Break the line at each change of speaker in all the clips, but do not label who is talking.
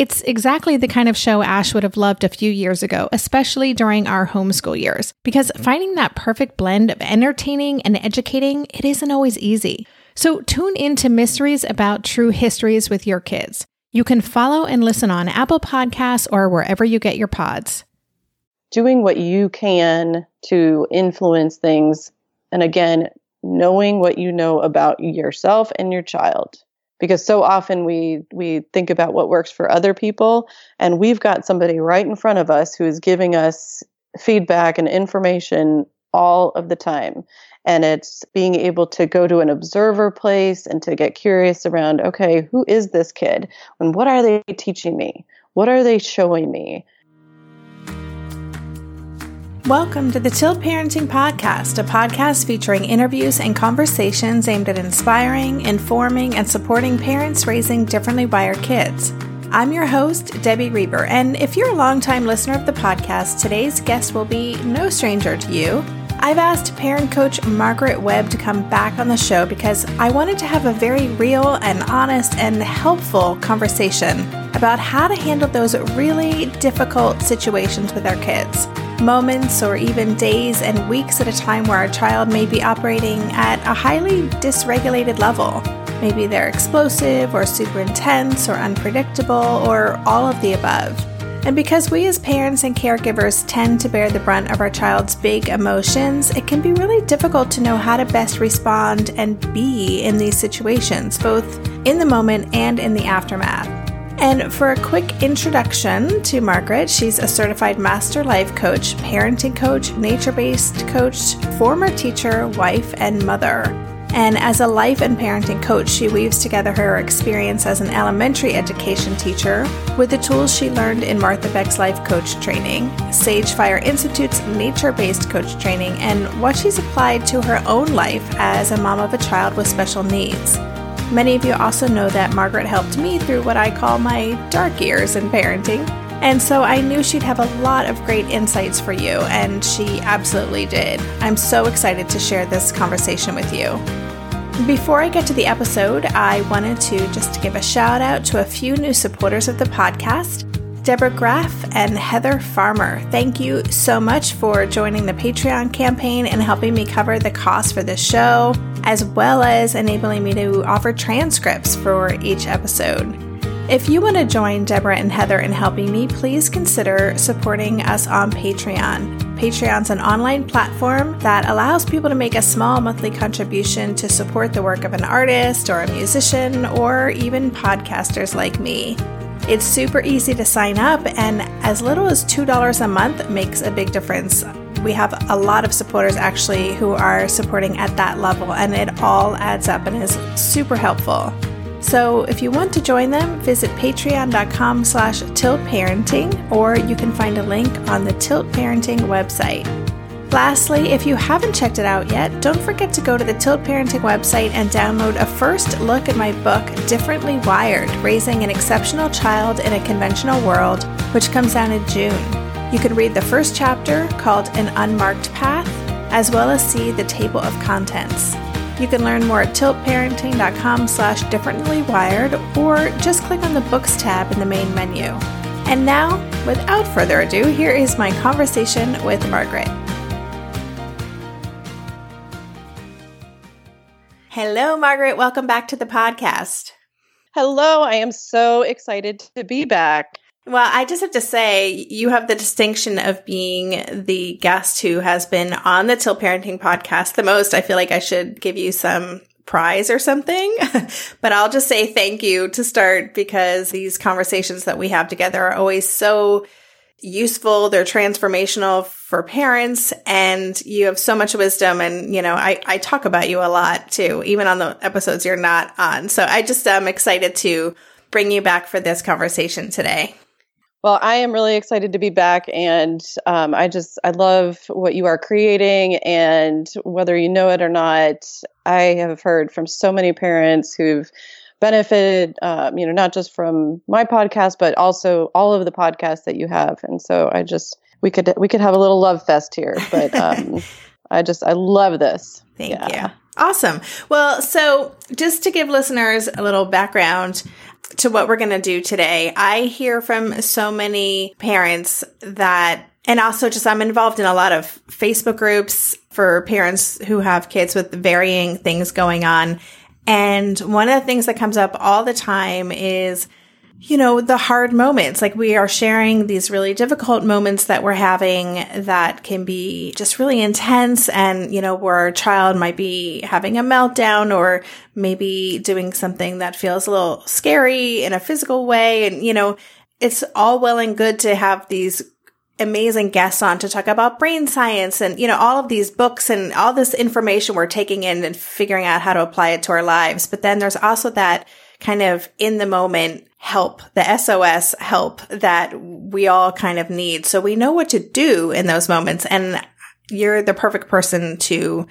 It's exactly the kind of show Ash would have loved a few years ago, especially during our homeschool years, because finding that perfect blend of entertaining and educating, it isn't always easy. So tune in to Mysteries About True Histories with your kids. You can follow and listen on Apple Podcasts or wherever you get your pods.
Doing what you can to influence things, and again, knowing what you know about yourself and your child because so often we we think about what works for other people and we've got somebody right in front of us who is giving us feedback and information all of the time. And it's being able to go to an observer place and to get curious around okay who is this kid? And what are they teaching me? What are they showing me
Welcome to the Tilt Parenting Podcast, a podcast featuring interviews and conversations aimed at inspiring, informing, and supporting parents raising differently wired kids. I'm your host, Debbie Reber, and if you're a longtime listener of the podcast, today's guest will be no stranger to you. I've asked parent coach Margaret Webb to come back on the show because I wanted to have a very real and honest and helpful conversation about how to handle those really difficult situations with our kids. Moments or even days and weeks at a time where our child may be operating at a highly dysregulated level. Maybe they're explosive or super intense or unpredictable or all of the above. And because we as parents and caregivers tend to bear the brunt of our child's big emotions, it can be really difficult to know how to best respond and be in these situations, both in the moment and in the aftermath. And for a quick introduction to Margaret, she's a certified master life coach, parenting coach, nature based coach, former teacher, wife, and mother. And as a life and parenting coach, she weaves together her experience as an elementary education teacher with the tools she learned in Martha Beck's life coach training, Sage Fire Institute's nature based coach training, and what she's applied to her own life as a mom of a child with special needs. Many of you also know that Margaret helped me through what I call my dark years in parenting. And so I knew she'd have a lot of great insights for you, and she absolutely did. I'm so excited to share this conversation with you. Before I get to the episode, I wanted to just give a shout out to a few new supporters of the podcast. Deborah Graff and Heather Farmer. Thank you so much for joining the Patreon campaign and helping me cover the cost for this show, as well as enabling me to offer transcripts for each episode. If you want to join Deborah and Heather in helping me, please consider supporting us on Patreon. Patreon's an online platform that allows people to make a small monthly contribution to support the work of an artist or a musician or even podcasters like me. It's super easy to sign up, and as little as $2 a month makes a big difference. We have a lot of supporters actually who are supporting at that level, and it all adds up and is super helpful. So if you want to join them, visit patreon.com slash tiltparenting or you can find a link on the Tilt Parenting website. Lastly, if you haven't checked it out yet, don't forget to go to the Tilt Parenting website and download a first look at my book, Differently Wired Raising an Exceptional Child in a Conventional World, which comes out in June. You can read the first chapter called An Unmarked Path, as well as see the table of contents. You can learn more at tiltparenting.com slash differentlywired or just click on the books tab in the main menu. And now, without further ado, here is my conversation with Margaret. Hello, Margaret. Welcome back to the podcast.
Hello, I am so excited to be back.
Well, I just have to say, you have the distinction of being the guest who has been on the Tilt Parenting podcast the most. I feel like I should give you some prize or something, but I'll just say thank you to start because these conversations that we have together are always so useful. They're transformational for parents and you have so much wisdom. And, you know, I, I talk about you a lot too, even on the episodes you're not on. So I just am excited to bring you back for this conversation today.
Well, I am really excited to be back, and um, I just I love what you are creating, and whether you know it or not, I have heard from so many parents who've benefited, um, you know, not just from my podcast, but also all of the podcasts that you have, and so I just we could we could have a little love fest here, but um, I just I love this.
Thank yeah. you. Awesome. Well, so just to give listeners a little background, to what we're going to do today. I hear from so many parents that, and also just I'm involved in a lot of Facebook groups for parents who have kids with varying things going on. And one of the things that comes up all the time is you know, the hard moments. Like we are sharing these really difficult moments that we're having that can be just really intense. And, you know, where a child might be having a meltdown or maybe doing something that feels a little scary in a physical way. And, you know, it's all well and good to have these amazing guests on to talk about brain science and, you know, all of these books and all this information we're taking in and figuring out how to apply it to our lives. But then there's also that kind of in the moment help, the SOS help that we all kind of need. So we know what to do in those moments. And you're the perfect person to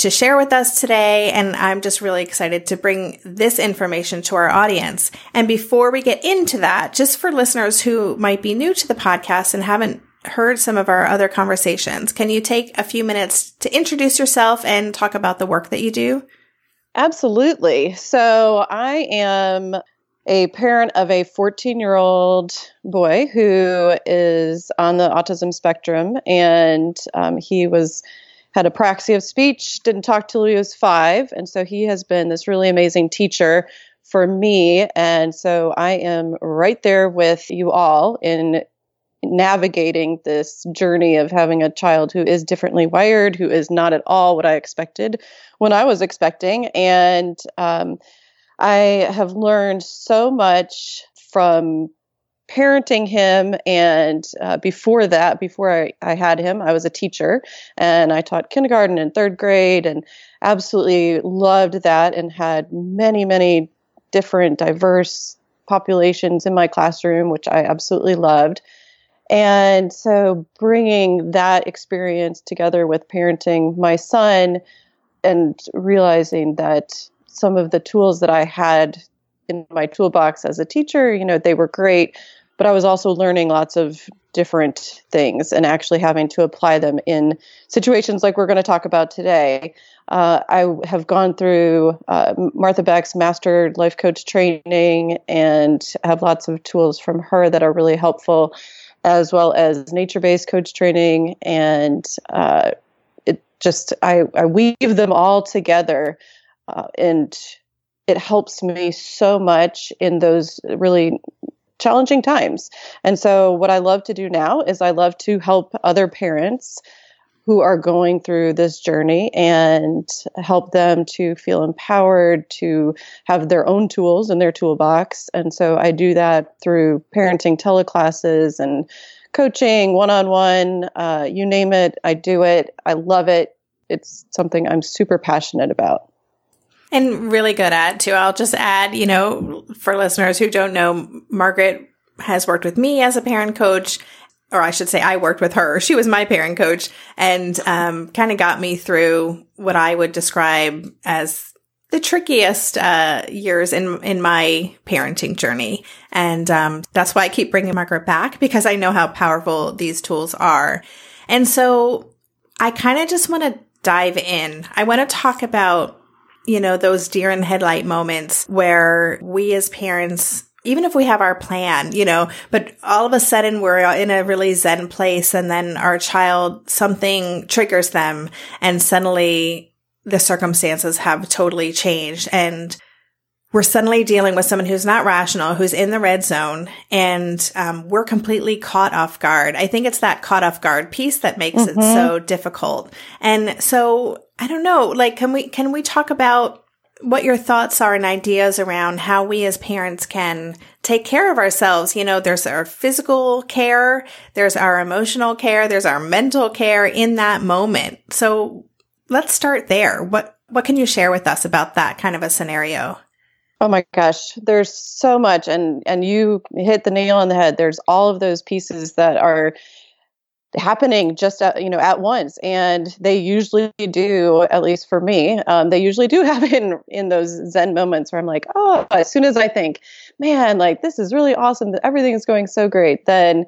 to share with us today. And I'm just really excited to bring this information to our audience. And before we get into that, just for listeners who might be new to the podcast and haven't heard some of our other conversations, can you take a few minutes to introduce yourself and talk about the work that you do?
Absolutely. So I am a parent of a 14 year old boy who is on the autism spectrum, and um, he was had apraxia of speech, didn't talk till he was five, and so he has been this really amazing teacher for me. And so I am right there with you all in navigating this journey of having a child who is differently wired, who is not at all what I expected when I was expecting. And um, I have learned so much from parenting him. And uh, before that, before I, I had him, I was a teacher and I taught kindergarten and third grade and absolutely loved that and had many, many different diverse populations in my classroom, which I absolutely loved. And so bringing that experience together with parenting my son and realizing that some of the tools that I had in my toolbox as a teacher, you know, they were great, but I was also learning lots of different things and actually having to apply them in situations like we're going to talk about today. Uh, I have gone through uh, Martha Beck's master life coach training and have lots of tools from her that are really helpful as well as nature based coach training. And uh, it just, I, I, weave them all together. Uh, and it helps me so much in those really challenging times. And so, what I love to do now is I love to help other parents who are going through this journey and help them to feel empowered to have their own tools in their toolbox. And so I do that through parenting teleclasses and coaching, one on one, you name it, I do it. I love it. It's something I'm super passionate about.
And really good at too. I'll just add, you know, for listeners who don't know, Margaret has worked with me as a parent coach or I should say, I worked with her. She was my parent coach and um, kind of got me through what I would describe as the trickiest uh, years in in my parenting journey, and um, that's why I keep bringing Margaret back because I know how powerful these tools are. And so, I kind of just want to dive in. I want to talk about you know, those deer in headlight moments where we as parents even if we have our plan, you know, but all of a sudden we're in a really zen place and then our child, something triggers them and suddenly the circumstances have totally changed. And we're suddenly dealing with someone who's not rational, who's in the red zone, and um, we're completely caught off guard. I think it's that caught off guard piece that makes mm-hmm. it so difficult. And so I don't know, like, can we can we talk about what your thoughts are and ideas around how we as parents can take care of ourselves. You know, there's our physical care, there's our emotional care, there's our mental care in that moment. So let's start there. What what can you share with us about that kind of a scenario?
Oh my gosh, there's so much and and you hit the nail on the head. There's all of those pieces that are happening just at, you know at once and they usually do at least for me um, they usually do happen in those zen moments where i'm like oh as soon as i think man like this is really awesome that everything is going so great then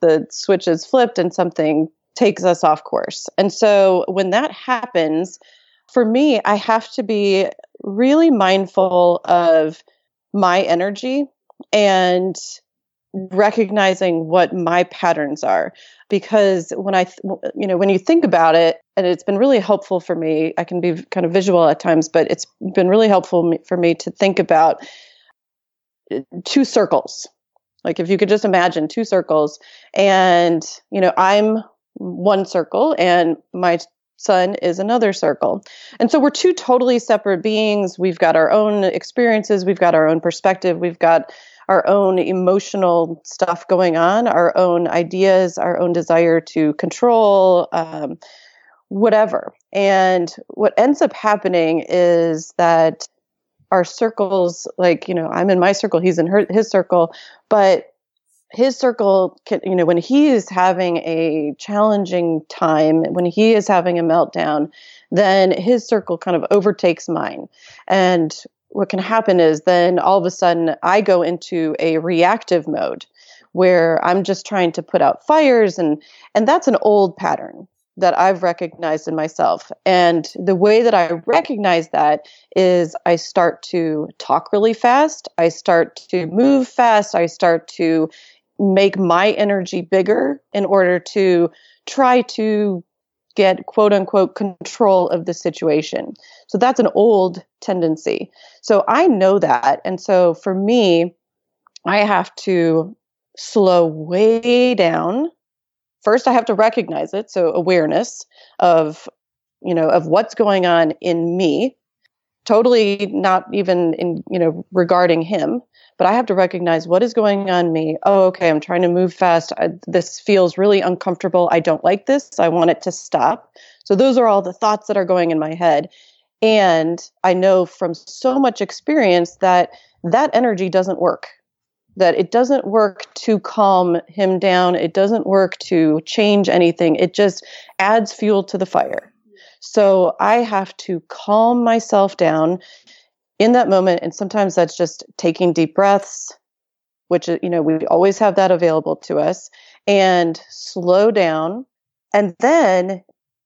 the switch is flipped and something takes us off course and so when that happens for me i have to be really mindful of my energy and recognizing what my patterns are. Because when i you know when you think about it and it's been really helpful for me i can be kind of visual at times but it's been really helpful for me to think about uh, two circles. Like if you could just imagine two circles and you know i'm one circle and my son is another circle. And so we're two totally separate beings. We've got our own experiences, we've got our own perspective, we've got our own emotional stuff going on, our own ideas, our own desire to control, um, whatever. And what ends up happening is that our circles, like, you know, I'm in my circle, he's in her, his circle, but his circle can, you know, when he is having a challenging time, when he is having a meltdown, then his circle kind of overtakes mine. And what can happen is then all of a sudden I go into a reactive mode where I'm just trying to put out fires and and that's an old pattern that I've recognized in myself. And the way that I recognize that is I start to talk really fast, I start to move fast, I start to make my energy bigger in order to try to get quote unquote control of the situation. So that's an old tendency. So I know that. And so for me, I have to slow way down. First, I have to recognize it. So awareness of, you know, of what's going on in me, totally not even in, you know, regarding him but I have to recognize what is going on me. Oh, okay, I'm trying to move fast. I, this feels really uncomfortable. I don't like this. I want it to stop. So those are all the thoughts that are going in my head. And I know from so much experience that that energy doesn't work. That it doesn't work to calm him down. It doesn't work to change anything. It just adds fuel to the fire. So I have to calm myself down in that moment and sometimes that's just taking deep breaths which uh, you know we always have that available to us and slow down. And then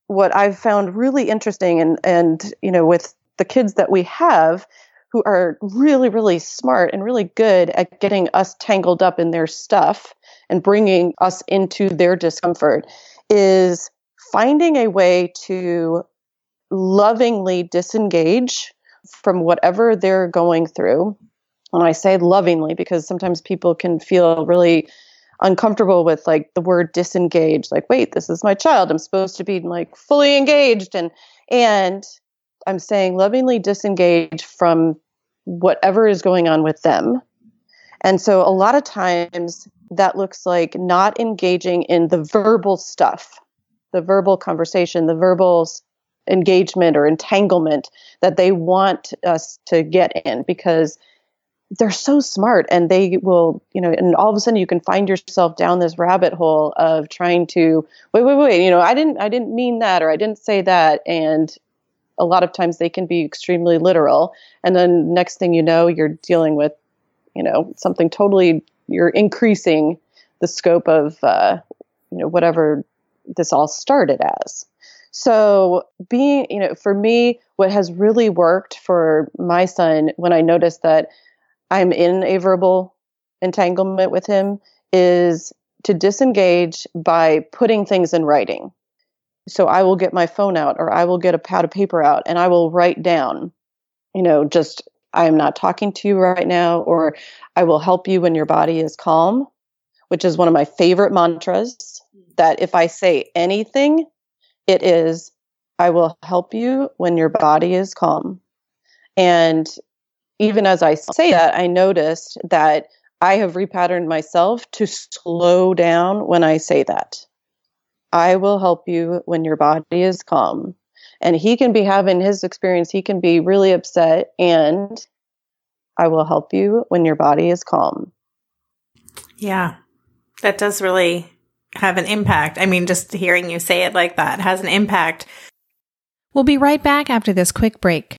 what i've found really interesting and and you know with the kids that we have who are really really smart and really good at getting us tangled up in their stuff and bringing us into their discomfort is finding a way to lovingly disengage from whatever they're going through. And I say lovingly because sometimes people can feel really uncomfortable with like the word disengage like wait this is my child. I'm supposed to be like fully engaged. And and i'm saying lovingly disengage from whatever is going on with them. And so a lot of times that looks like not engaging in the verbal stuff the verbal conversation the verbal engagement or entanglement that they want us to get in because they're so smart and they will, you know, and all of a sudden you can find yourself down this rabbit hole of trying to wait, wait, wait, you know, I didn't I didn't mean that or I didn't say that. And a lot of times they can be extremely literal and then next thing you know you're dealing with, you know, something totally you're increasing the scope of uh, you know whatever this all started as. So, being, you know, for me, what has really worked for my son when I notice that I'm in a verbal entanglement with him is to disengage by putting things in writing. So I will get my phone out or I will get a pad of paper out and I will write down, you know, just I am not talking to you right now, or I will help you when your body is calm, which is one of my favorite mantras. That if I say anything, it is, I will help you when your body is calm. And even as I say that, I noticed that I have repatterned myself to slow down when I say that. I will help you when your body is calm. And he can be having his experience, he can be really upset, and I will help you when your body is calm.
Yeah, that does really have an impact. I mean, just hearing you say it like that has an impact. We'll be right back after this quick break.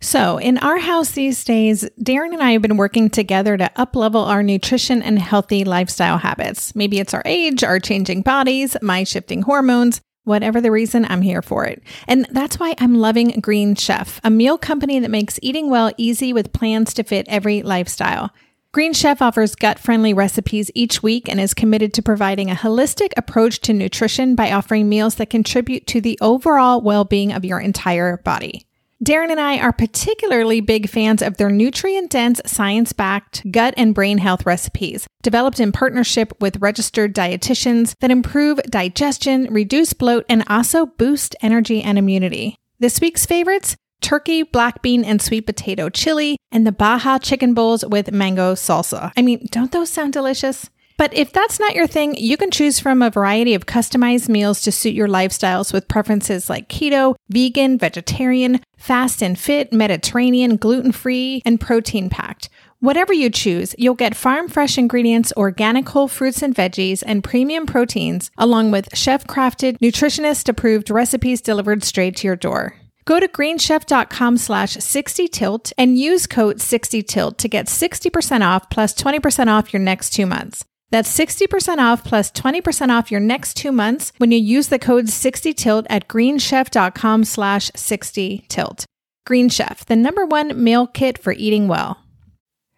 So, in our house these days, Darren and I have been working together to uplevel our nutrition and healthy lifestyle habits. Maybe it's our age, our changing bodies, my shifting hormones. Whatever the reason, I'm here for it. And that's why I'm loving Green Chef, a meal company that makes eating well easy with plans to fit every lifestyle. Green Chef offers gut friendly recipes each week and is committed to providing a holistic approach to nutrition by offering meals that contribute to the overall well being of your entire body. Darren and I are particularly big fans of their nutrient dense, science backed gut and brain health recipes, developed in partnership with registered dietitians that improve digestion, reduce bloat, and also boost energy and immunity. This week's favorites turkey, black bean, and sweet potato chili, and the Baja chicken bowls with mango salsa. I mean, don't those sound delicious? But if that's not your thing, you can choose from a variety of customized meals to suit your lifestyles with preferences like keto, vegan, vegetarian, fast and fit, Mediterranean, gluten free, and protein packed. Whatever you choose, you'll get farm fresh ingredients, organic whole fruits and veggies, and premium proteins, along with chef crafted, nutritionist approved recipes delivered straight to your door. Go to greenchef.com slash 60tilt and use code 60tilt to get 60% off plus 20% off your next two months. That's 60% off plus 20% off your next two months when you use the code 60tilt at greenchef.com slash 60tilt. Green Chef, the number one meal kit for eating well.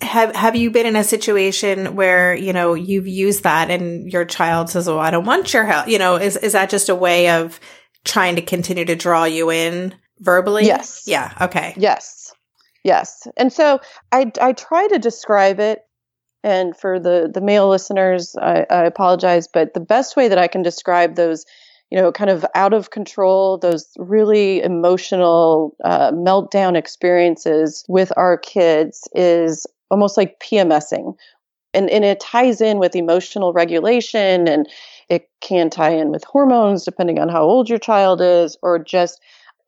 have have you been in a situation where you know you've used that and your child says oh i don't want your help you know is is that just a way of trying to continue to draw you in verbally?
Yes.
Yeah. Okay.
Yes. Yes. And so i i try to describe it and for the the male listeners I, I apologize but the best way that i can describe those you know, kind of out of control, those really emotional uh, meltdown experiences with our kids is almost like PMSing. And, and it ties in with emotional regulation and it can tie in with hormones depending on how old your child is or just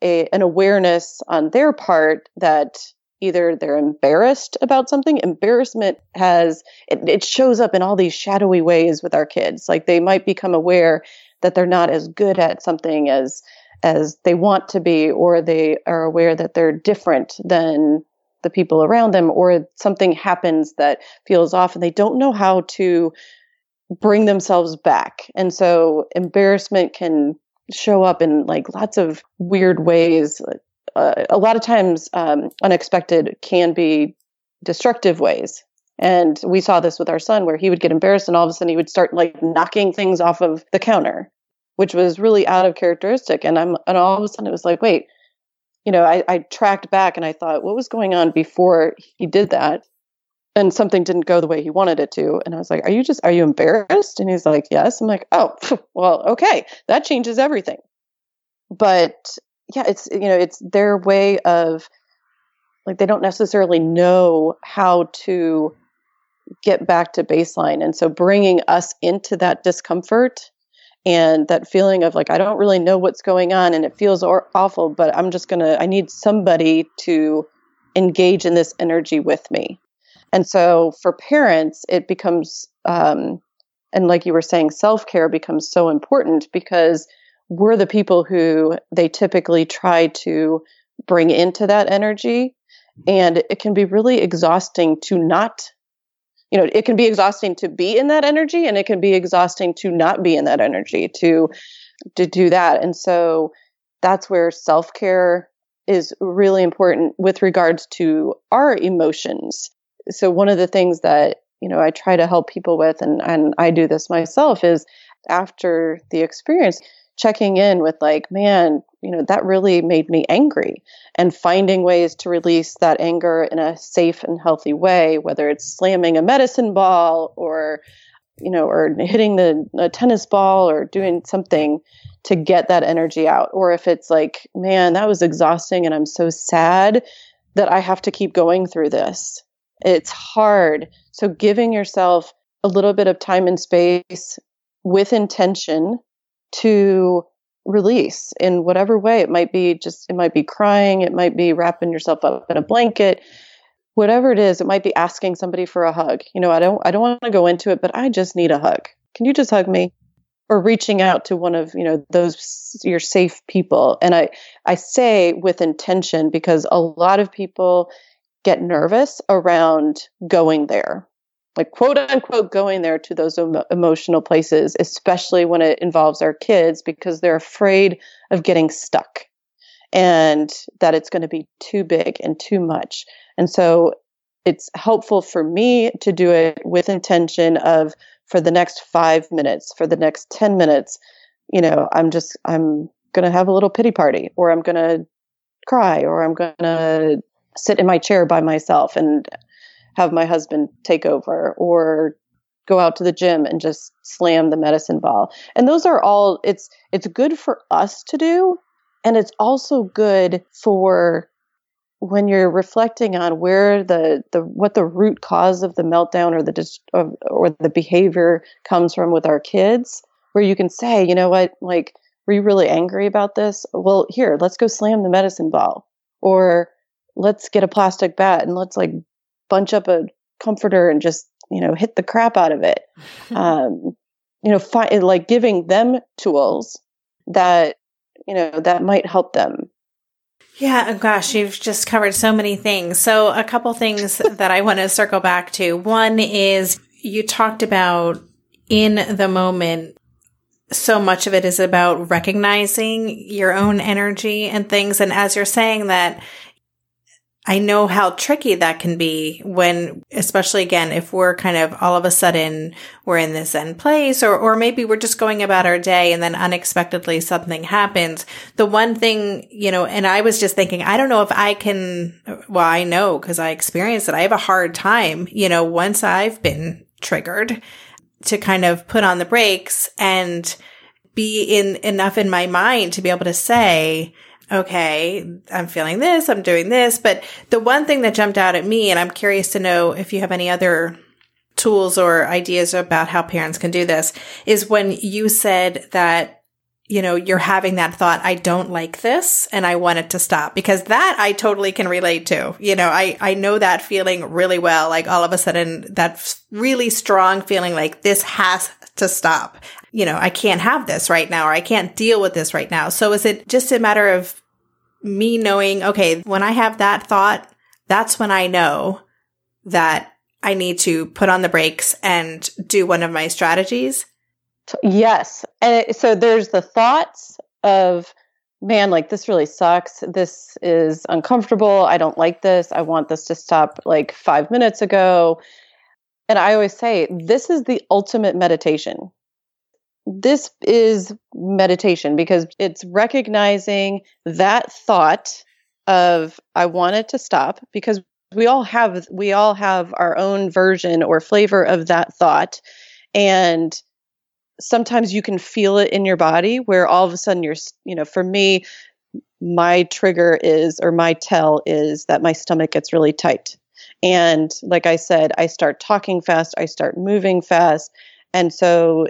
a, an awareness on their part that either they're embarrassed about something embarrassment has it, it, shows up in all these shadowy ways with our kids like they might become aware that they're not as good at something as as they want to be or they are aware that they're different than the people around them or something happens that feels off and they don't know how to bring themselves back. And so embarrassment can show up in like lots of weird ways. Uh, a lot of times, um, unexpected can be destructive ways. And we saw this with our son where he would get embarrassed and all of a sudden he would start like knocking things off of the counter, which was really out of characteristic. And I'm, and all of a sudden it was like, wait, you know, I, I tracked back and I thought, what was going on before he did that? And something didn't go the way he wanted it to. And I was like, are you just, are you embarrassed? And he's like, yes. I'm like, oh, well, okay. That changes everything. But yeah, it's, you know, it's their way of like, they don't necessarily know how to get back to baseline. And so bringing us into that discomfort and that feeling of like, I don't really know what's going on and it feels or- awful, but I'm just to, I need somebody to engage in this energy with me. And so for parents, it becomes, um, and like you were saying, self care becomes so important because we're the people who they typically try to bring into that energy. And it can be really exhausting to not you know it can be exhausting to be in that energy and it can be exhausting to not be in that energy to to do that. And so that's where self-care is really important with regards to our emotions. So one of the things that you know I try to help people with and and I do this myself is after the experience checking in with like man you know that really made me angry. And finding ways to release that anger in a safe and healthy way whether it's slamming a medicine ball or you know or hitting the a tennis ball or doing something to get that energy out. Or if it's like man that was exhausting and i'm so sad that i have to keep going through this. It's hard. So giving yourself a little bit of time and space with intention to release in whatever way. It might be just, it might be crying, it might be wrapping yourself up in a blanket, whatever it is. It might be asking somebody for a hug. You know, I don't, I don't want to go into it, but I just need a hug. Can you just hug me? Or reaching out to one of you know those your safe people, and I I say with intention because a lot of people get nervous around going there like quote unquote going there to those em- emotional places, especially when it involves our kids because they're afraid of getting stuck and that it's going to be too big and too much. And so it's helpful for me to do it with intention of for the next five minutes, for the next 10 minutes, you know, I'm just, I'm going to have a little pity party or I'm going to cry or I'm going to sit in my chair by myself and have my husband take over or go out to the gym and just slam the medicine ball. And those are all it's it's good for us to do and it's also good for when you're reflecting on where the, the what the root cause of the meltdown or the dis, or, or the behavior comes from with our kids where you can say you know what like were you really angry about this well here let's go slam the medicine ball or let's get a plastic bat and let's like bunch up a comforter and just you know hit the crap out of it um, you know fi- like giving them tools that you know that might help them
yeah, oh gosh, you've just covered so many things. So, a couple things that I want to circle back to. One is you talked about in the moment, so much of it is about recognizing your own energy and things. And as you're saying that, I know how tricky that can be when, especially again, if we're kind of all of a sudden we're in this end place or, or maybe we're just going about our day and then unexpectedly something happens. The one thing, you know, and I was just thinking, I don't know if I can, well, I know because I experienced it. I have a hard time, you know, once I've been triggered to kind of put on the brakes and be in enough in my mind to be able to say, okay, I'm feeling this, I'm doing this. But the one thing that jumped out at me, and I'm curious to know if you have any other tools or ideas about how parents can do this, is when you said that you know, you're having that thought, I don't like this and I want it to stop because that I totally can relate to. You know, I, I know that feeling really well. Like all of a sudden that really strong feeling like this has to stop. You know, I can't have this right now or I can't deal with this right now. So is it just a matter of me knowing, okay, when I have that thought, that's when I know that I need to put on the brakes and do one of my strategies.
Yes. And so there's the thoughts of, man, like this really sucks. This is uncomfortable. I don't like this. I want this to stop like five minutes ago. And I always say, this is the ultimate meditation. This is meditation because it's recognizing that thought of, I want it to stop because we all have we all have our own version or flavor of that thought. And sometimes you can feel it in your body where all of a sudden you're you know for me my trigger is or my tell is that my stomach gets really tight. And like i said i start talking fast i start moving fast. And so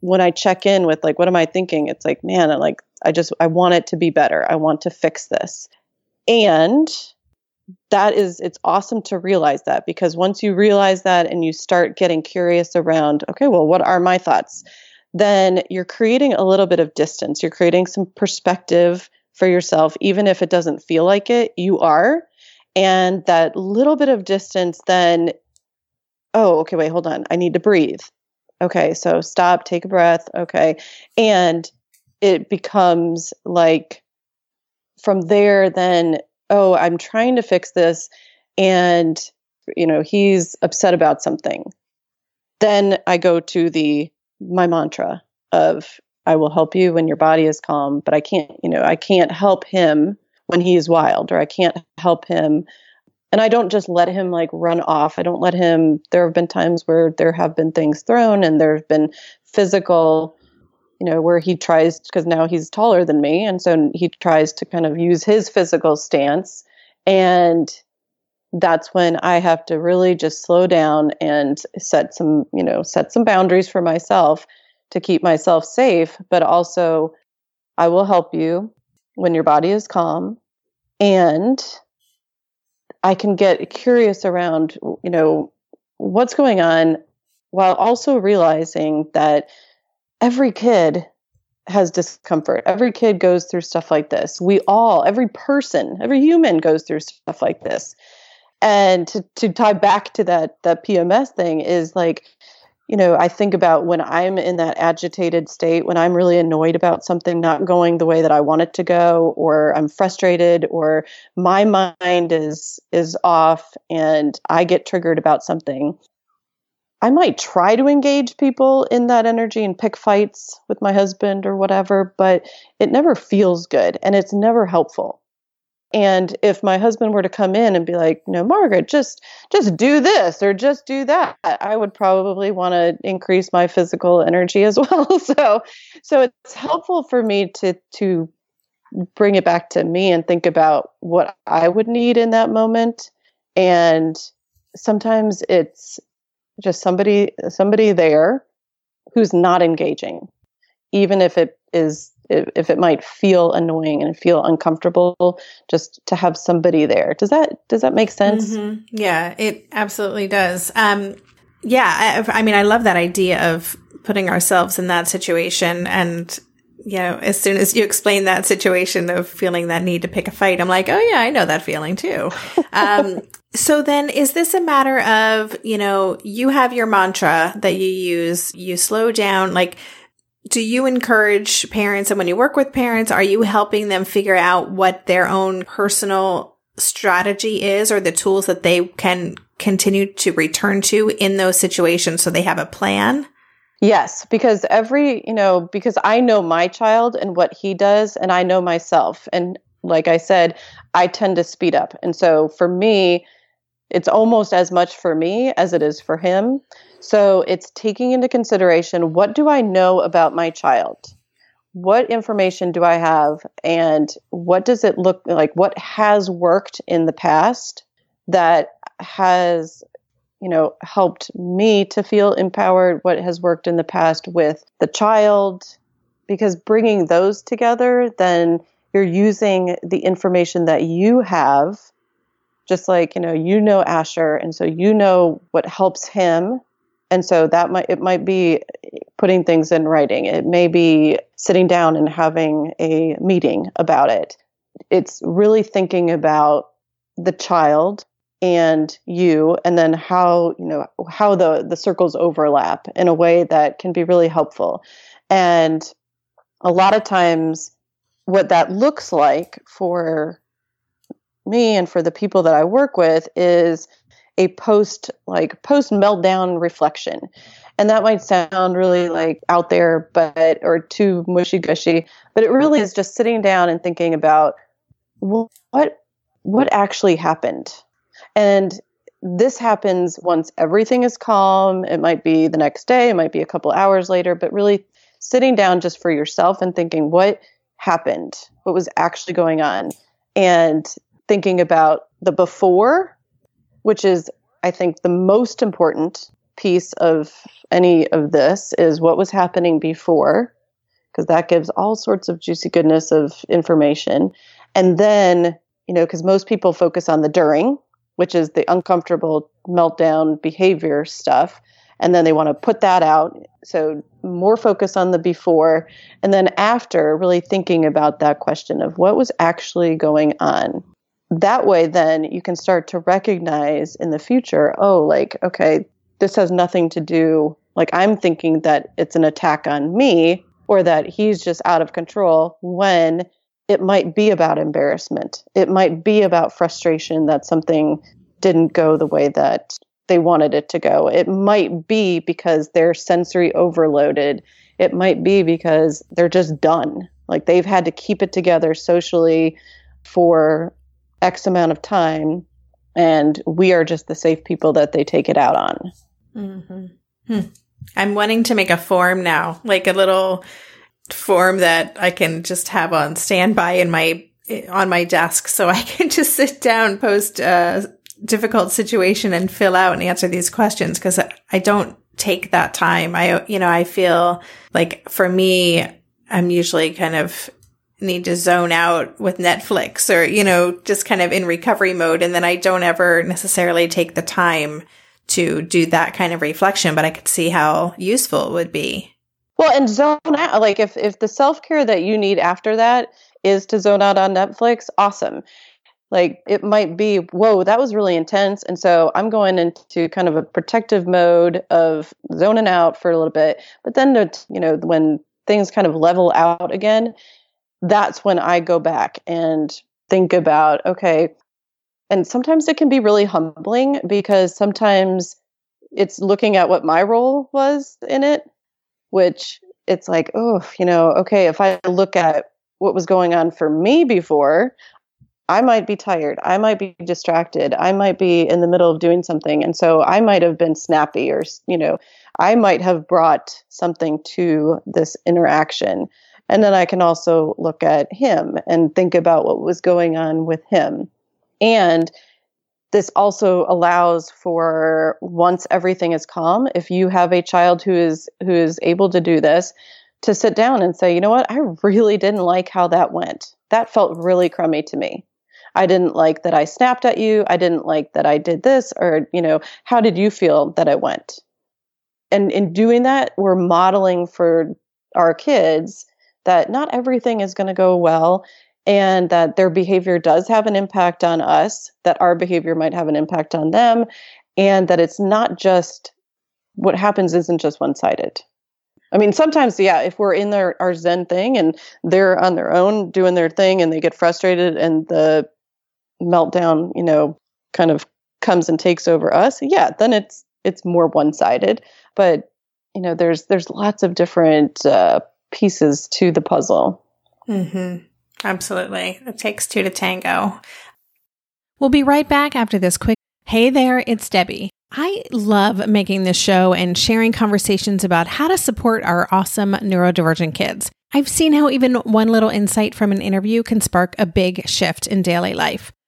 when i check in with like what am i thinking it's like man I like i just i want it to be better i want to fix this and that is it's awesome to realize that because once you realize that and you start getting curious around okay well what are my thoughts then you're creating a little bit of distance. You're creating some perspective for yourself, even if it doesn't feel like it, you are. And that little bit of distance, then, oh, okay, wait, hold on. I need to breathe. Okay, so stop, take a breath. Okay. And it becomes like from there, then, oh, I'm trying to fix this. And, you know, he's upset about something. Then I go to the my mantra of I will help you when your body is calm, but I can't, you know, I can't help him when he is wild or I can't help him. And I don't just let him like run off. I don't let him. There have been times where there have been things thrown and there have been physical, you know, where he tries, because now he's taller than me. And so he tries to kind of use his physical stance. And that's when I have to really just slow down and set some, you know, set some boundaries for myself to keep myself safe, but also I will help you when your body is calm and I can get curious around, you know, what's going on while also realizing that every kid has discomfort. Every kid goes through stuff like this. We all, every person, every human goes through stuff like this and to, to tie back to that that pms thing is like you know i think about when i'm in that agitated state when i'm really annoyed about something not going the way that i want it to go or i'm frustrated or my mind is is off and i get triggered about something i might try to engage people in that energy and pick fights with my husband or whatever but it never feels good and it's never helpful and if my husband were to come in and be like, "No, Margaret, just just do this or just do that," I would probably want to increase my physical energy as well. so, so it's helpful for me to to bring it back to me and think about what I would need in that moment. And sometimes it's just somebody somebody there who's not engaging, even if it is if it might feel annoying and feel uncomfortable just to have somebody there. Does that does that make sense?
Mm-hmm. yeah it absolutely does. Um yeah I, I mean i love that idea of putting ourselves in that situation and you know as soon as you explain that situation of feeling that need to pick a fight i'm like oh yeah i know that feeling too. Um so then is this a matter of you know you have your mantra that you use you slow down like do you encourage parents and when you work with parents, are you helping them figure out what their own personal strategy is or the tools that they can continue to return to in those situations so they have a plan?
Yes, because every, you know, because I know my child and what he does, and I know myself. And like I said, I tend to speed up. And so for me, it's almost as much for me as it is for him. So it's taking into consideration what do I know about my child? What information do I have? And what does it look like? What has worked in the past that has, you know, helped me to feel empowered? What has worked in the past with the child? Because bringing those together, then you're using the information that you have just like you know you know asher and so you know what helps him and so that might it might be putting things in writing. It may be sitting down and having a meeting about it. It's really thinking about the child and you and then how you know how the the circles overlap in a way that can be really helpful. And a lot of times what that looks like for me and for the people that I work with is a post like post meltdown reflection. And that might sound really like out there but or too mushy gushy but it really is just sitting down and thinking about what what actually happened? And this happens once everything is calm. It might be the next day it might be a couple hours later but really sitting down just for yourself and thinking what happened? What was actually going on? And thinking about the before which is i think the most important piece of any of this is what was happening before, because that gives all sorts of juicy goodness of information. And then, you know, because most people focus on the during, which is the uncomfortable meltdown behavior stuff. And then they want to put that out. So, more focus on the before. And then after, really thinking about that question of what was actually going on. That way, then you can start to recognize in the future oh, like, okay, this has nothing to do like i'm thinking that it's an attack on me or that he's just out of control when it might be about embarrassment. It might be about frustration that something didn't go the way that they wanted it to go. It might be because they're sensory overloaded. It might be because they're just done. Like they've had to keep it together socially for x amount of time and we are just the safe people that they take it out on
Mm-hmm. Hmm. I'm wanting to make a form now, like a little form that I can just have on standby in my on my desk, so I can just sit down, post a difficult situation, and fill out and answer these questions because I don't take that time. I you know I feel like for me, I'm usually kind of need to zone out with Netflix or you know just kind of in recovery mode, and then I don't ever necessarily take the time to do that kind of reflection, but I could see how useful it would be.
Well, and zone out, like if, if the self care that you need after that is to zone out on Netflix, awesome. Like it might be, whoa, that was really intense. And so I'm going into kind of a protective mode of zoning out for a little bit. But then, you know, when things kind of level out again, that's when I go back and think about, okay, and sometimes it can be really humbling because sometimes it's looking at what my role was in it, which it's like, oh, you know, okay, if I look at what was going on for me before, I might be tired. I might be distracted. I might be in the middle of doing something. And so I might have been snappy or, you know, I might have brought something to this interaction. And then I can also look at him and think about what was going on with him. And this also allows for once everything is calm, if you have a child who is who is able to do this, to sit down and say, you know what, I really didn't like how that went. That felt really crummy to me. I didn't like that I snapped at you. I didn't like that I did this, or, you know, how did you feel that I went? And in doing that, we're modeling for our kids that not everything is going to go well and that their behavior does have an impact on us, that our behavior might have an impact on them, and that it's not just what happens isn't just one sided. I mean, sometimes, yeah, if we're in their, our Zen thing and they're on their own doing their thing and they get frustrated and the meltdown, you know, kind of comes and takes over us, yeah, then it's it's more one sided. But you know, there's there's lots of different uh, pieces to the puzzle.
Mm-hmm. Absolutely. It takes two to tango. We'll be right back after this quick. Hey there, it's Debbie. I love making this show and sharing conversations about how to support our awesome neurodivergent kids. I've seen how even one little insight from an interview can spark a big shift in daily life.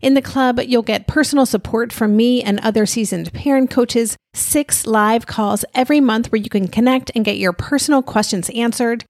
In the club, you'll get personal support from me and other seasoned parent coaches, six live calls every month where you can connect and get your personal questions answered,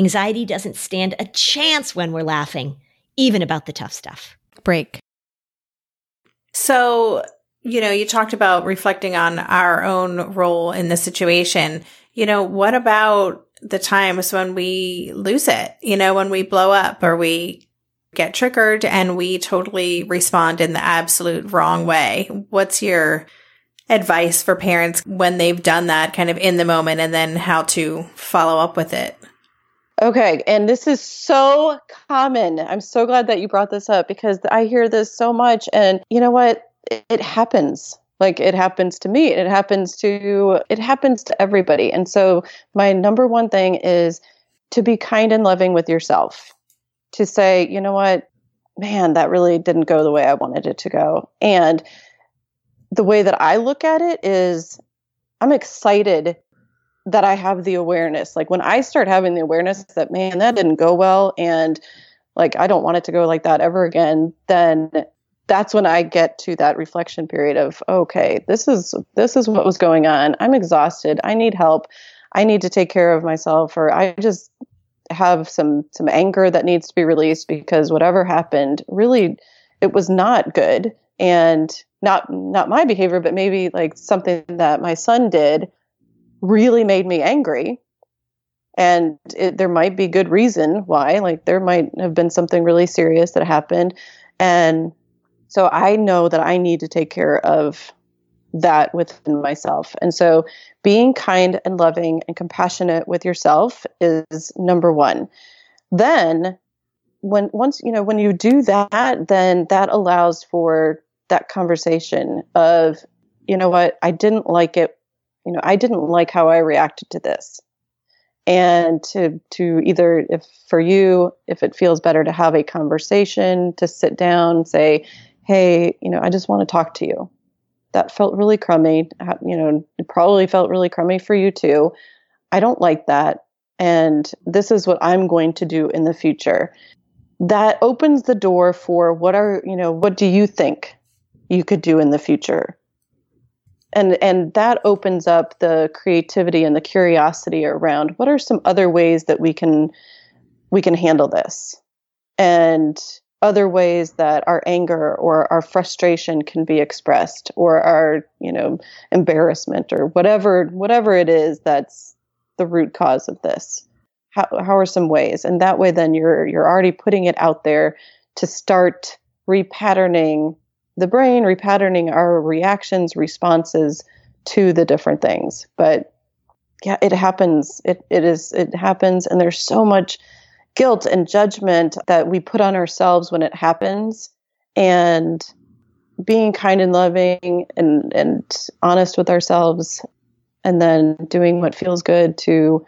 Anxiety doesn't stand a chance when we're laughing, even about the tough stuff.
Break. So, you know, you talked about reflecting on our own role in the situation. You know, what about the times when we lose it? You know, when we blow up or we get triggered and we totally respond in the absolute wrong way. What's your advice for parents when they've done that kind of in the moment and then how to follow up with it?
Okay, and this is so common. I'm so glad that you brought this up because I hear this so much. And you know what? It, happens. Like it happens to me. It happens to it happens to everybody. And so my number one thing is to be kind and loving with yourself. To say, you know what, man, that really didn't go the way I wanted it to go. And the way that I look at it is I'm excited that I have the awareness. Like when I start having the awareness that, man, that didn't go well and like I don't want it to go like that ever again, then that's when I get to that reflection period of, okay, this is this is what was going on. I'm exhausted. I need help. I need to take care of myself or I just have some some anger that needs to be released because whatever happened really it was not good and not not my behavior but maybe like something that my son did really made me angry. And it, there might be good reason why like there might have been something really serious that happened. And so i know that i need to take care of that within myself. And so being kind and loving and compassionate with yourself is number 1 then when once you know when you do that then that allows for that conversation of you know what i didn't like it you know, I didn't like how I reacted to this. And to to either if for you, if it feels better to have a conversation, to sit down, say, hey, you know, I just want to talk to you. That felt really crummy. You know, it probably felt really crummy for you too. I don't like that. And this is what I'm going to do in the future. That opens the door for what are, you know, what do you think you could do in the future? And and that opens up the creativity and the curiosity around what are some other ways that we can we can handle this? And other ways that our anger or our frustration can be expressed or our you know embarrassment or whatever whatever it is that's the root cause of this. How, how are some ways? And that way then you're you're already putting it out there to start repatterning the brain, repatterning our reactions, responses to the different things. But yeah, it happens. It it is it happens and there's so much guilt and judgment that we put on ourselves when it happens and being kind and loving and and honest with ourselves and then doing what feels good to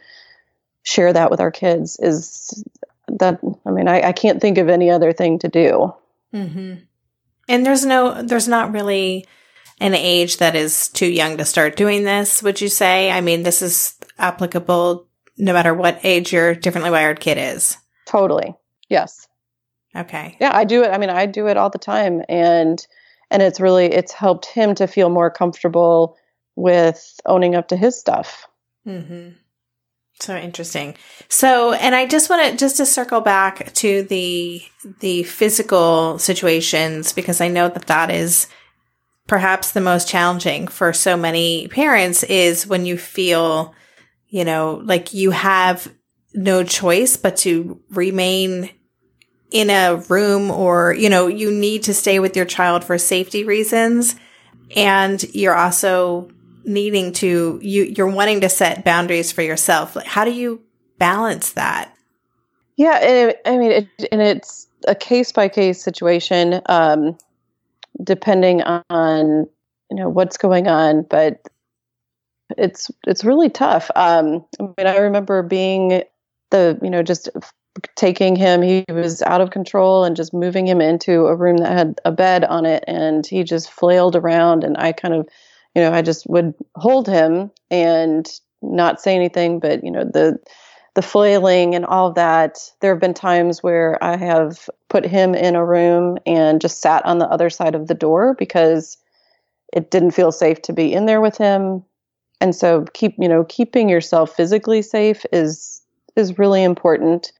share that with our kids is that i mean i, I can't think of any other thing to do
mm-hmm. And there's no there's not really an age that is too young to start doing this would you say? I mean this is applicable no matter what age your differently wired kid is.
Totally. Yes.
Okay.
Yeah i do it i mean i do it all the time and and it's really it's helped him to feel more comfortable with owning up to his stuff.
Mm-hmm. So interesting so and i just want to just to circle back to the the physical situations because i know that that is perhaps the most challenging for so many parents is when you feel you know like you have no choice but to remain in a room or, you know, you need to stay with your child for safety reasons. And you're also needing to, you, you're wanting to set boundaries for yourself. Like, how do you balance that?
Yeah. It, I mean, it, and it's a case by case situation, um, depending on, you know, what's going on, but it's, it's really tough. Um, I mean, I remember being the, you know, just taking him he was out of control and just moving him into a room that had a bed on it and he just flailed around and i kind of you know i just would hold him and not say anything but you know the the flailing and all of that. There have been times where i have put him in a room and just sat on the other side of the door because it didn't feel safe to be in there with him. And so keep you know keeping yourself physically safe is is really important.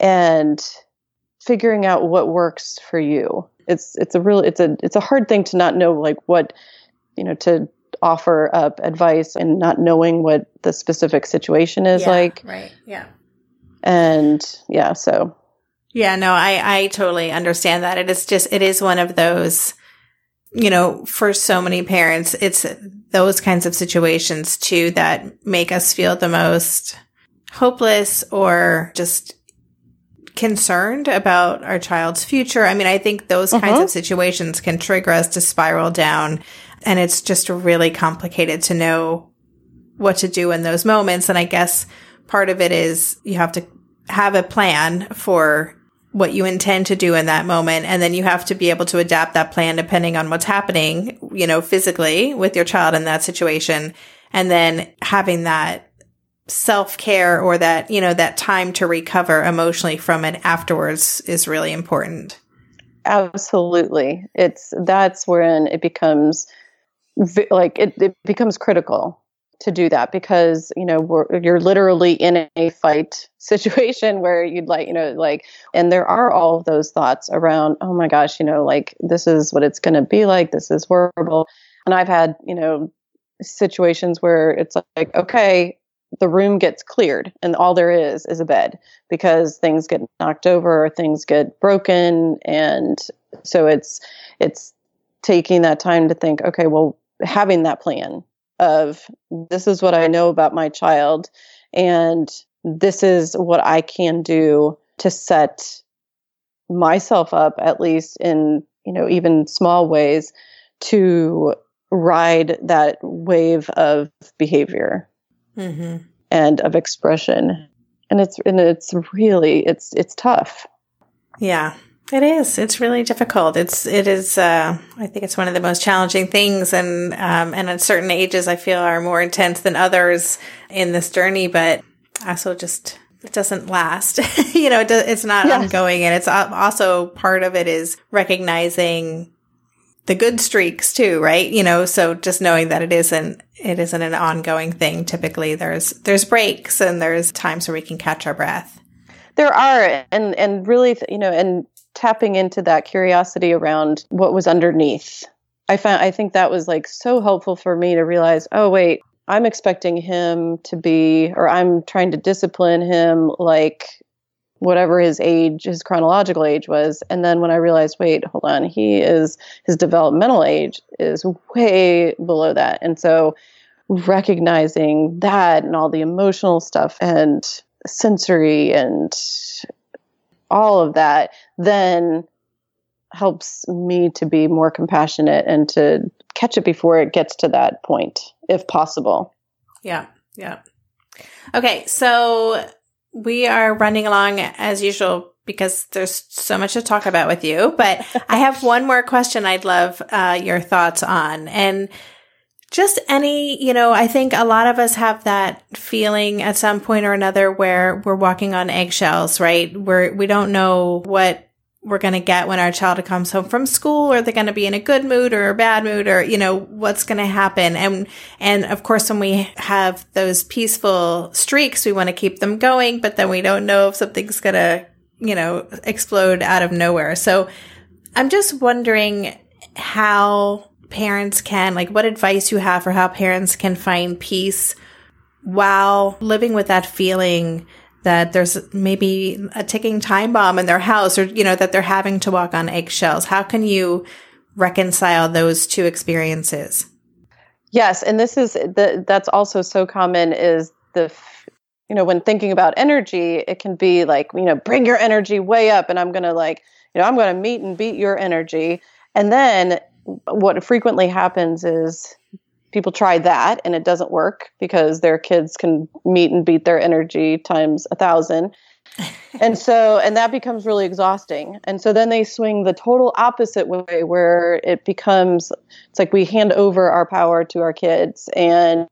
And figuring out what works for you. It's it's a real it's a it's a hard thing to not know like what you know to offer up advice and not knowing what the specific situation is
yeah,
like.
Right. Yeah.
And yeah, so
yeah, no, I I totally understand that. It is just it is one of those you know, for so many parents, it's those kinds of situations too that make us feel the most hopeless or just concerned about our child's future. I mean, I think those uh-huh. kinds of situations can trigger us to spiral down. And it's just really complicated to know what to do in those moments. And I guess part of it is you have to have a plan for what you intend to do in that moment. And then you have to be able to adapt that plan depending on what's happening, you know, physically with your child in that situation. And then having that self care or that, you know, that time to recover emotionally from it afterwards is really important.
Absolutely. It's that's when it becomes like it, it becomes critical to do that because you know you're literally in a fight situation where you'd like you know like and there are all of those thoughts around oh my gosh you know like this is what it's going to be like. This is horrible. And i've had you know situations where it's like okay the room gets cleared and all there is is a bed because things get knocked over or things get broken. And so it's it's taking that time to think okay well having that plan of this is what i know about my child and this is what i can do to set myself up at least in you know even small ways to ride that wave of behavior mm-hmm. and of expression. And it's and it's really it's it's tough.
Yeah. It is. It's really difficult. It's it is. Uh, I think it's one of the most challenging things, and um, and at certain ages, I feel are more intense than others in this journey. But also, just it doesn't last. you know, it do, it's not yes. ongoing, and it's also part of it is recognizing the good streaks too, right? You know, so just knowing that it isn't it isn't an ongoing thing. Typically there's there's breaks and there's times where we can catch our breath.
There are and and really you know and tapping into that curiosity around what was underneath. I found I think that was like so helpful for me to realize, oh wait, I'm expecting him to be or I'm trying to discipline him like whatever his age, his chronological age was. And then when I realized, wait, hold on, he is, his developmental age is way below that. And so recognizing that and all the emotional stuff and sensory and all of that then helps me to be more compassionate and to catch it before it gets to that point, if possible.
Yeah. Yeah. Okay. So we are running along as usual because there's so much to talk about with you. But I have one more question I'd love uh, your thoughts on. And just any, you know, I think a lot of us have that feeling at some point or another where we're walking on eggshells, right? Where we don't know what we're going to get when our child comes home from school or they're going to be in a good mood or a bad mood or you know what's going to happen. And and of course when we have those peaceful streaks we want to keep them going but then we don't know if something's going to you know explode out of nowhere. So i'm just wondering how parents can like what advice you have for how parents can find peace while living with that feeling that there's maybe a ticking time bomb in their house or, you know, that they're having to walk on eggshells. How can you reconcile those two experiences?
Yes. And this is the, that's also so common is the, you know, when thinking about energy, it can be like, you know, bring your energy way up and I'm going to like, you know, I'm going to meet and beat your energy. And then what frequently happens is people try that and it doesn't work because their kids can meet and beat their energy times a thousand. And so and that becomes really exhausting. And so then they swing the total opposite way where it becomes it's like we hand over our power to our kids and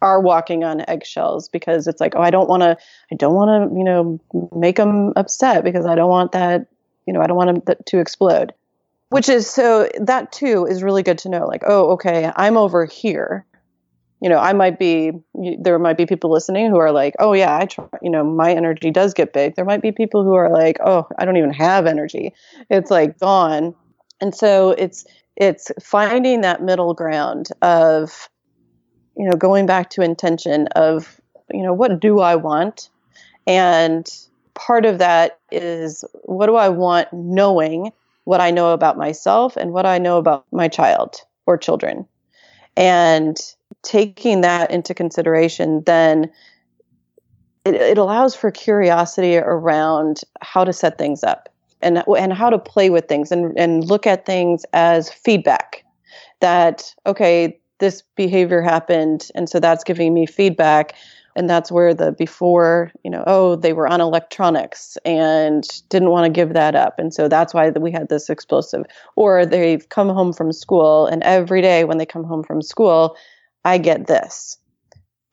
are walking on eggshells because it's like oh i don't want to i don't want to you know make them upset because i don't want that you know i don't want them to explode which is so that too is really good to know like oh okay i'm over here. You know i might be there might be people listening who are like oh yeah i try you know my energy does get big. There might be people who are like oh i don't even have energy. It's like gone. And so it's it's finding that middle ground of you know going back to intention of you know what do i want? And part of that is what do i want knowing what I know about myself and what I know about my child or children. And taking that into consideration, then it, it allows for curiosity around how to set things up and, and how to play with things and, and look at things as feedback that, okay, this behavior happened. And so that's giving me feedback and that's where the before you know oh they were on electronics and didn't want to give that up. And so that's why we had this explosive. Or they've come home from school and every day when they come home from school i get this.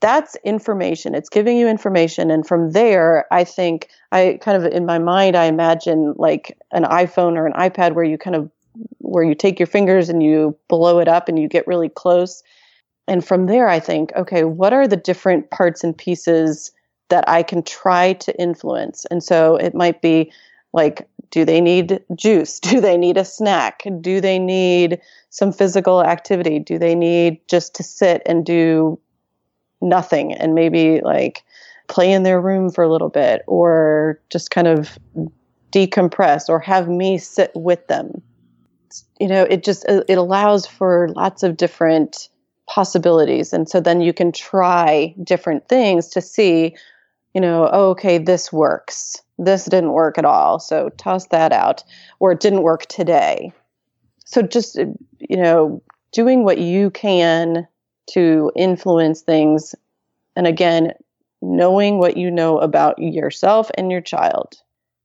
That's information. It's giving you information. And from there i think i kind of in my mind i imagine like an iphone or an ipad where you kind of where you take your fingers and you blow it up and you get really close and from there, I think, okay, what are the different parts and pieces that I can try to influence? And so it might be like, do they need juice? Do they need a snack? Do they need some physical activity? Do they need just to sit and do nothing and maybe like play in their room for a little bit or just kind of decompress or have me sit with them? You know, it just uh, it allows for lots of different possibilities. And so then you can try different things to see, you know, oh, okay, this works. This didn't work at all. So toss that out. Or it didn't work today. So just, uh, you know, doing what you can to influence things. And again, knowing what you know about yourself and your child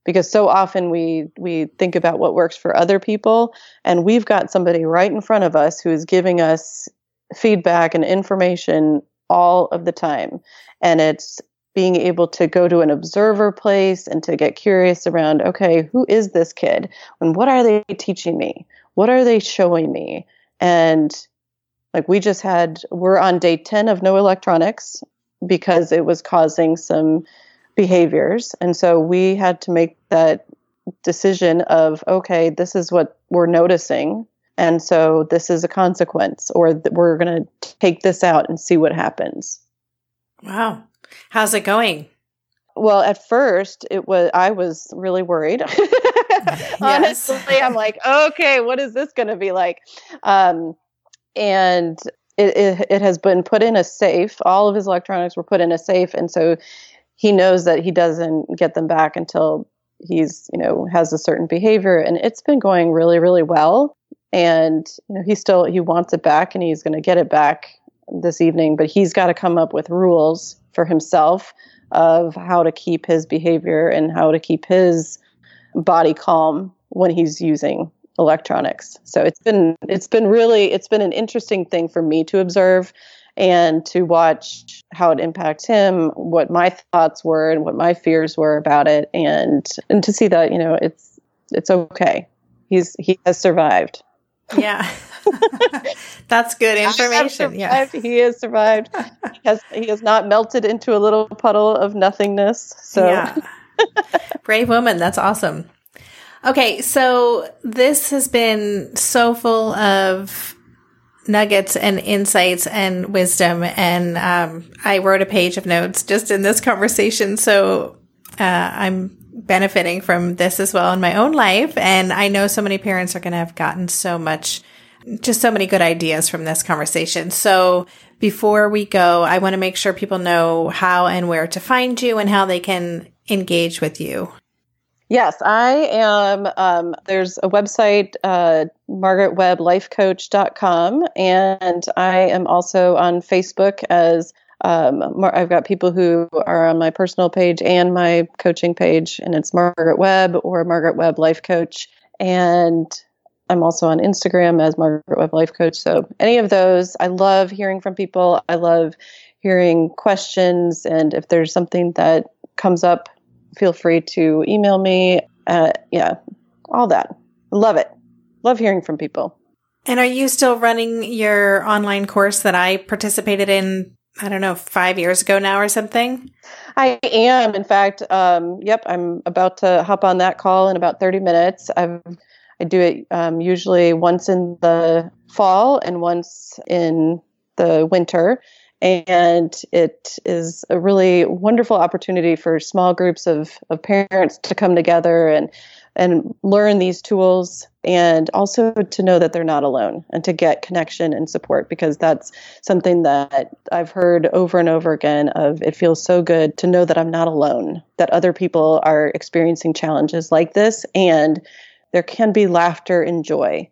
because so often we we think about what works for other people and we've got somebody right in front of us who is giving us feedback and information all of the time. And it's being able to go to an observer place and to get curious around okay, who is this kid? And what are they teaching me? What are they showing me? And like we just had, we're on day 10 of no electronics because it was causing some behaviors. And so we had to make that decision of okay, this is what we're noticing and so this is a consequence, or th- we're going to take this out and see what happens.
Wow. How's it going?
well, at first it was I was really worried. Honestly, I'm like, okay, what is this going to be like? Um, and it, it, it has been put in a safe. All of his electronics were put in a safe, and so he knows that he doesn't get them back until he's you know has a certain behavior, and it's been going really really well. And you know he still he wants it back, and he's going to get it back this evening, but he's got to come up with rules for himself of how to keep his behavior and how to keep his body calm when he's using electronics. So it's been it's been really it's been an interesting thing for me to observe and to watch how it impacts him, what my thoughts were and what my fears were about it and and to see that, you know, it's it's okay. He's he has survived.
Yeah. That's good information.
Yeah. He has survived. he has he has not melted into a little puddle of nothingness. So yeah.
Brave woman. That's awesome. Okay, so this has been so full of nuggets and insights and wisdom. And um, I wrote a page of notes just in this conversation. So uh, I'm benefiting from this as well in my own life. And I know so many parents are going to have gotten so much, just so many good ideas from this conversation. So before we go, I want to make sure people know how and where to find you and how they can engage with you.
Yes, I am. Um, there's a website, uh, margaretwebblifecoach.com, and I am also on Facebook as um, I've got people who are on my personal page and my coaching page, and it's Margaret Webb or Margaret Webb Life Coach. And I'm also on Instagram as Margaret Webb Life Coach. So any of those, I love hearing from people. I love hearing questions, and if there's something that comes up feel free to email me. Uh, yeah, all that. Love it. Love hearing from people.
And are you still running your online course that I participated in? I don't know, five years ago now or something?
I am. In fact, um, yep, I'm about to hop on that call in about 30 minutes. I've, I do it um, usually once in the fall and once in the winter and it is a really wonderful opportunity for small groups of, of parents to come together and and learn these tools and also to know that they're not alone and to get connection and support because that's something that I've heard over and over again of it feels so good to know that I'm not alone that other people are experiencing challenges like this and there can be laughter and joy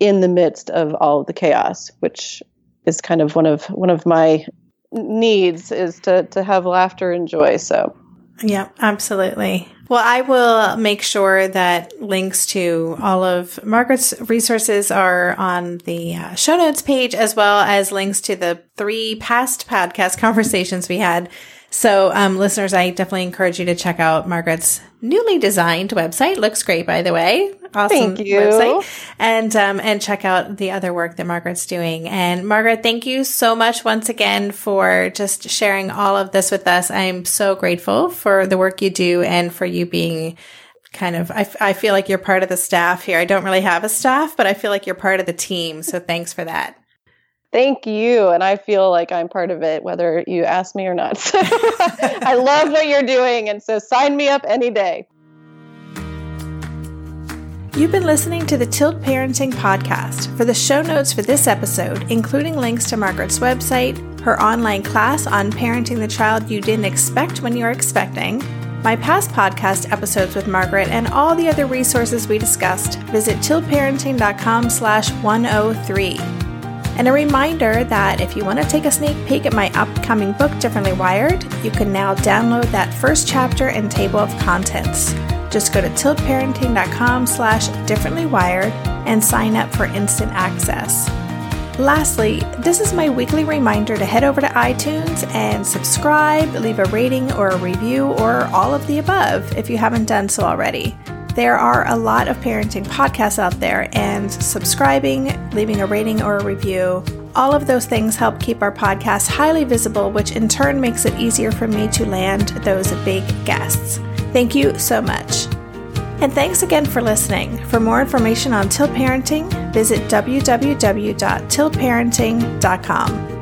in the midst of all of the chaos which is kind of one of one of my needs is to to have laughter and joy. So,
yeah, absolutely. Well, I will make sure that links to all of Margaret's resources are on the uh, show notes page, as well as links to the three past podcast conversations we had so, um, listeners, I definitely encourage you to check out Margaret's newly designed website. Looks great, by the way.
Awesome thank you. website.
And, um, and check out the other work that Margaret's doing. And Margaret, thank you so much once again for just sharing all of this with us. I'm so grateful for the work you do and for you being kind of, I, I feel like you're part of the staff here. I don't really have a staff, but I feel like you're part of the team. So thanks for that.
Thank you. And I feel like I'm part of it, whether you ask me or not. So I love what you're doing. And so sign me up any day.
You've been listening to the Tilt Parenting Podcast. For the show notes for this episode, including links to Margaret's website, her online class on parenting the child you didn't expect when you're expecting, my past podcast episodes with Margaret, and all the other resources we discussed, visit tiltparenting.com slash 103. And a reminder that if you want to take a sneak peek at my upcoming book, Differently Wired, you can now download that first chapter and table of contents. Just go to tiltparenting.com slash differentlywired and sign up for instant access. Lastly, this is my weekly reminder to head over to iTunes and subscribe, leave a rating or a review, or all of the above if you haven't done so already. There are a lot of parenting podcasts out there, and subscribing, leaving a rating or a review, all of those things help keep our podcast highly visible, which in turn makes it easier for me to land those big guests. Thank you so much. And thanks again for listening. For more information on Tilt Parenting, visit www.tiltparenting.com.